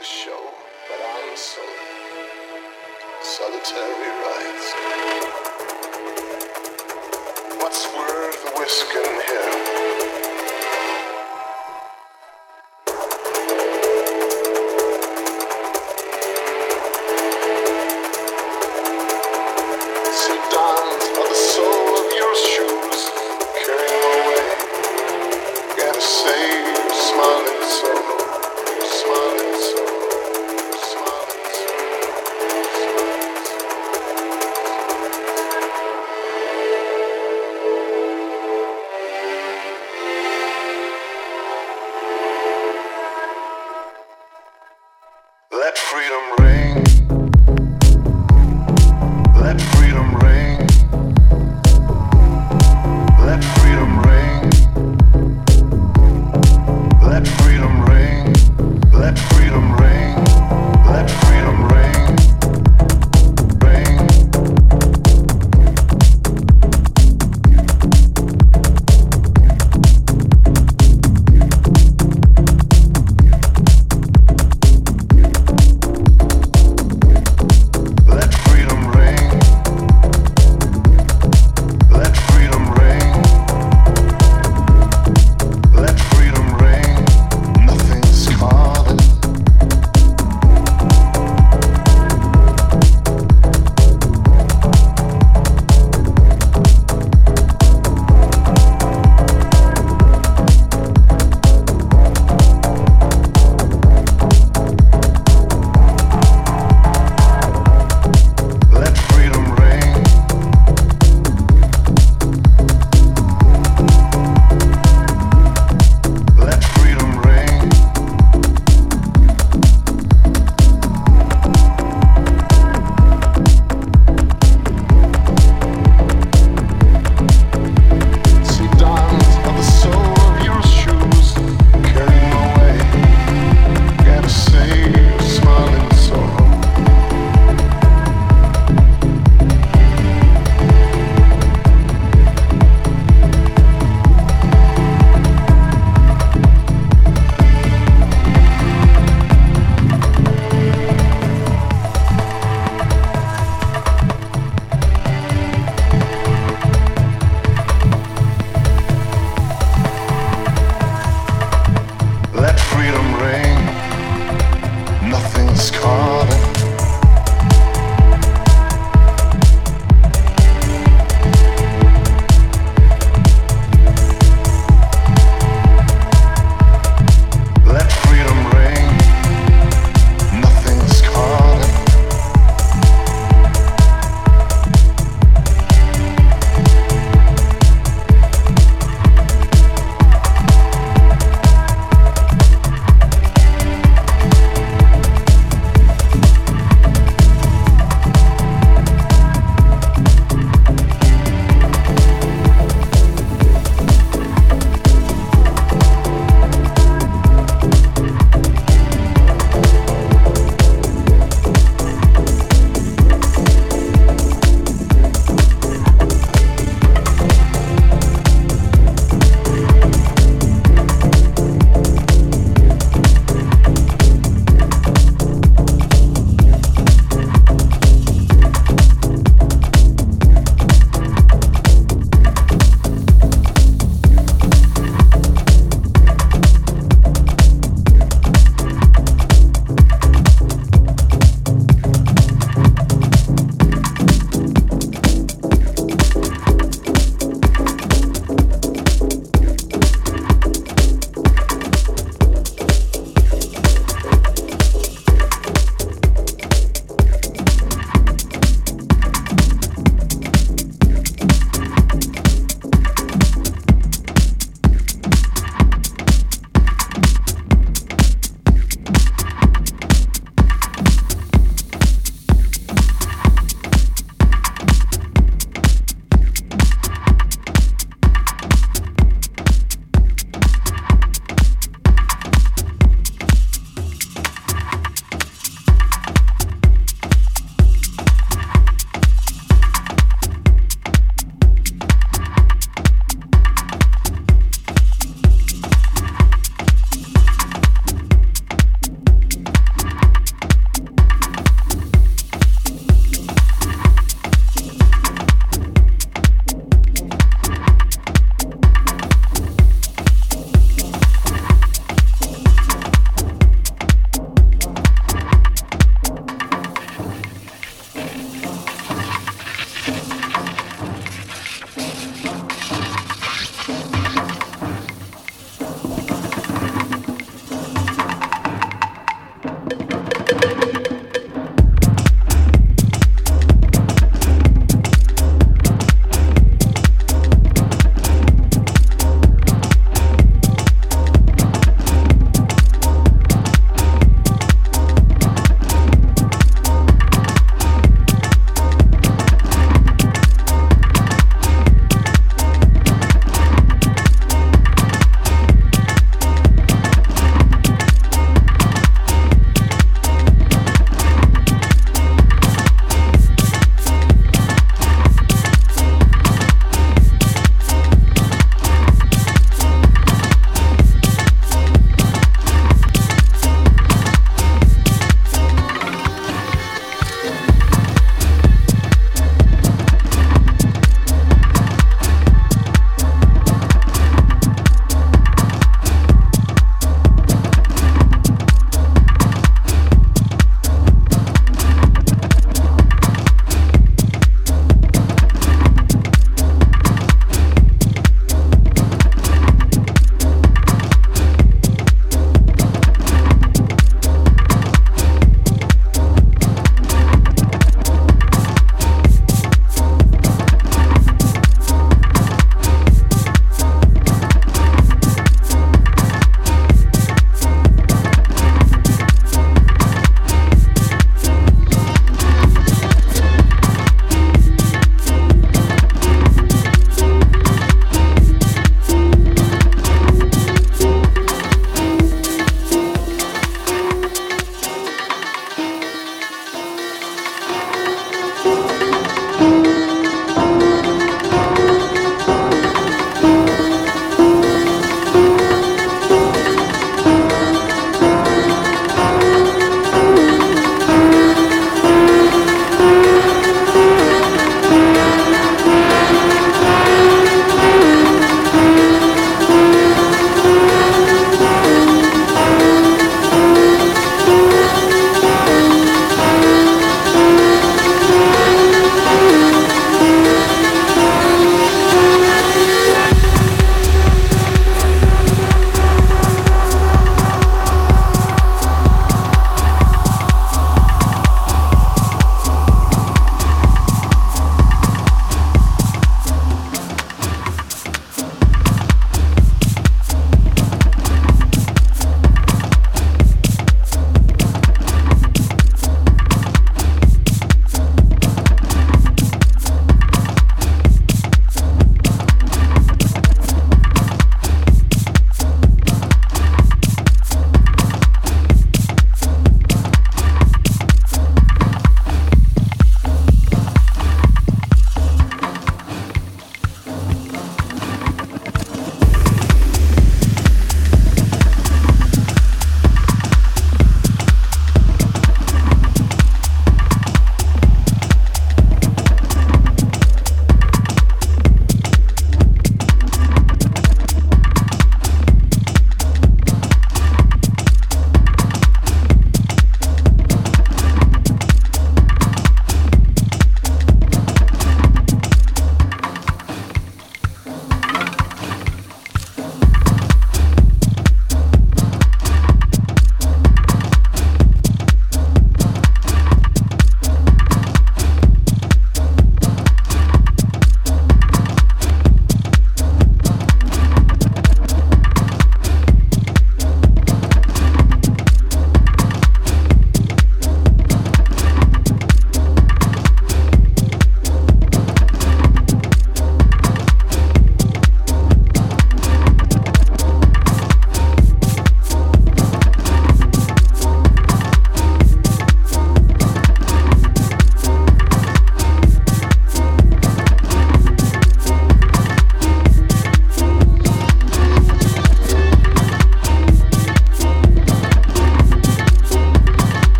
the show, but I'm solo. Solitary rides. What's worth whisking here?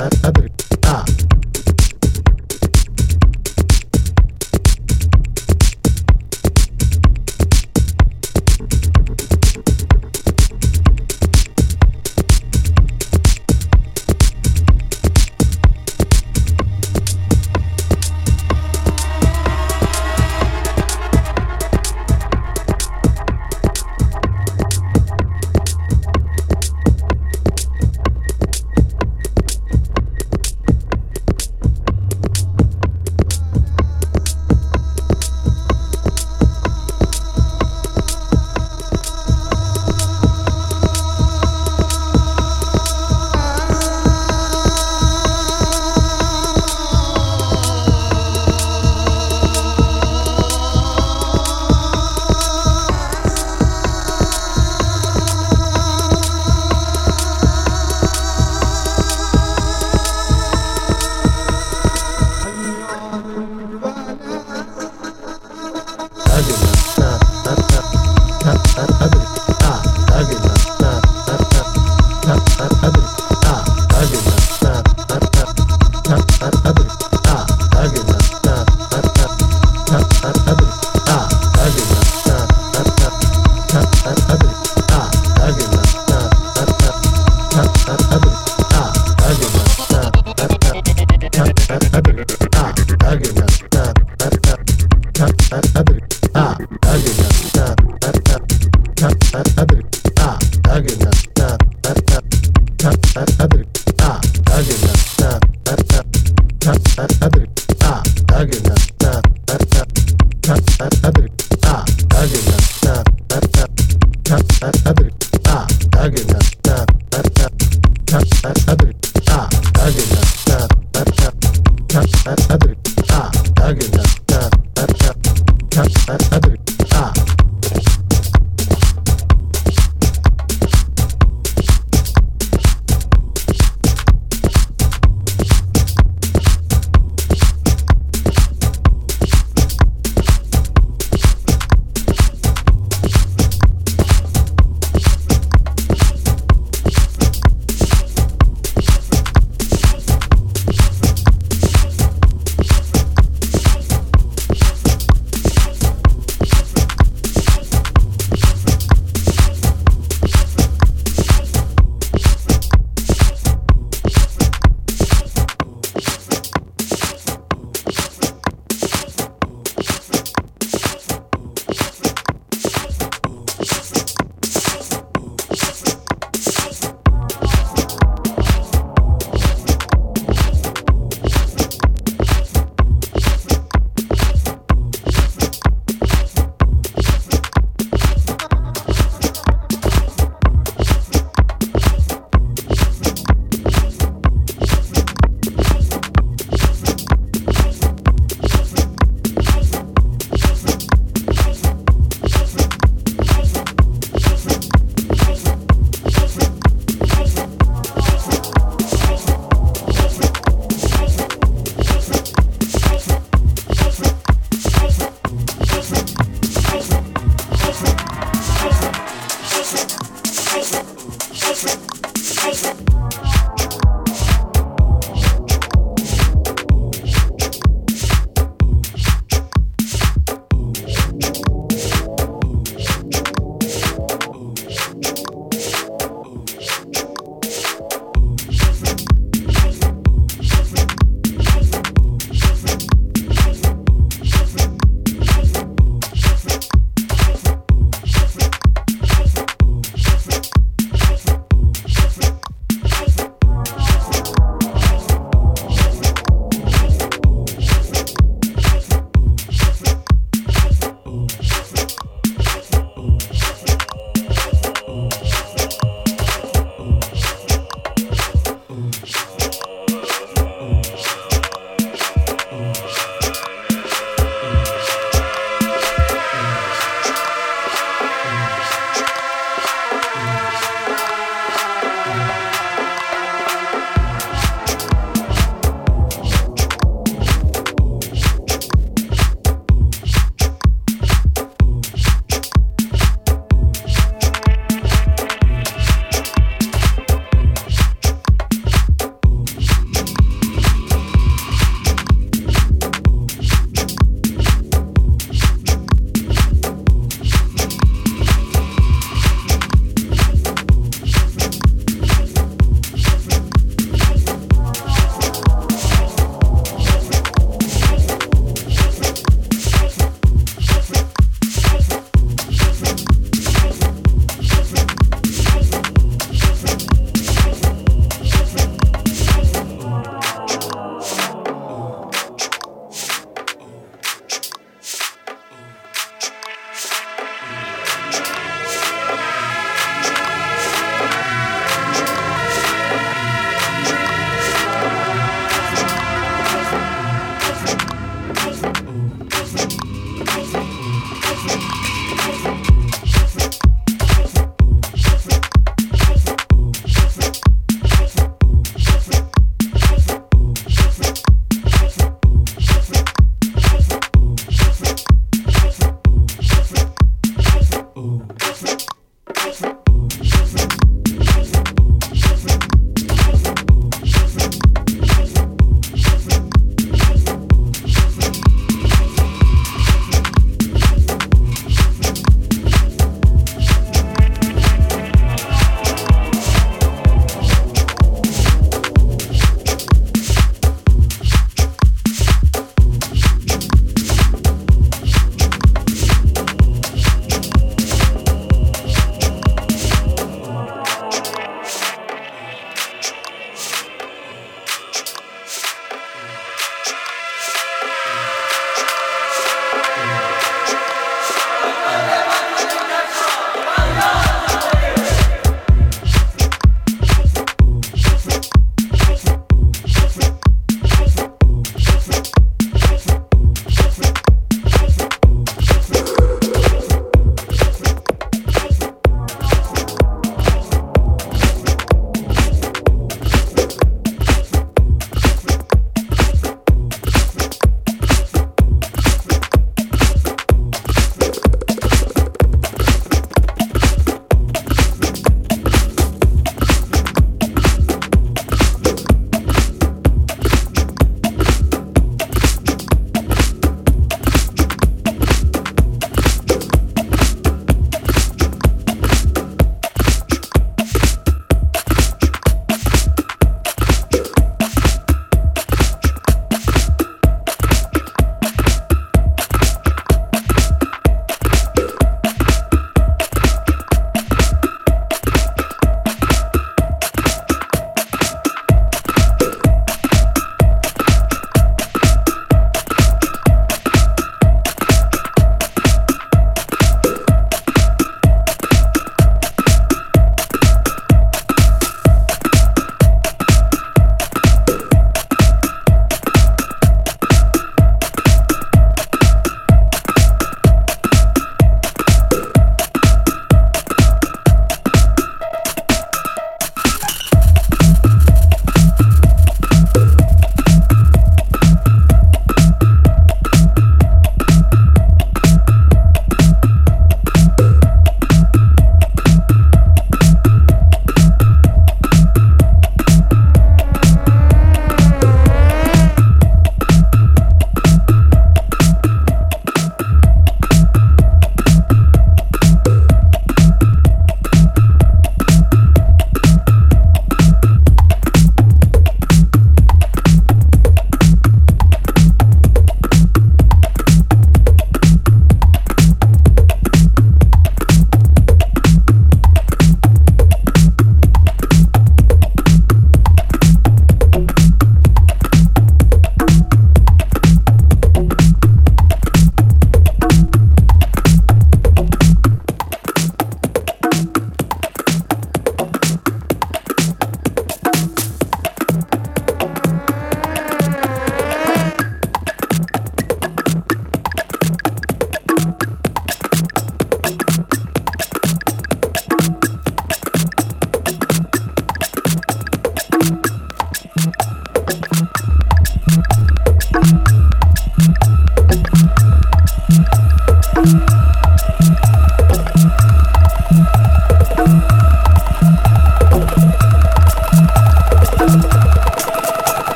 other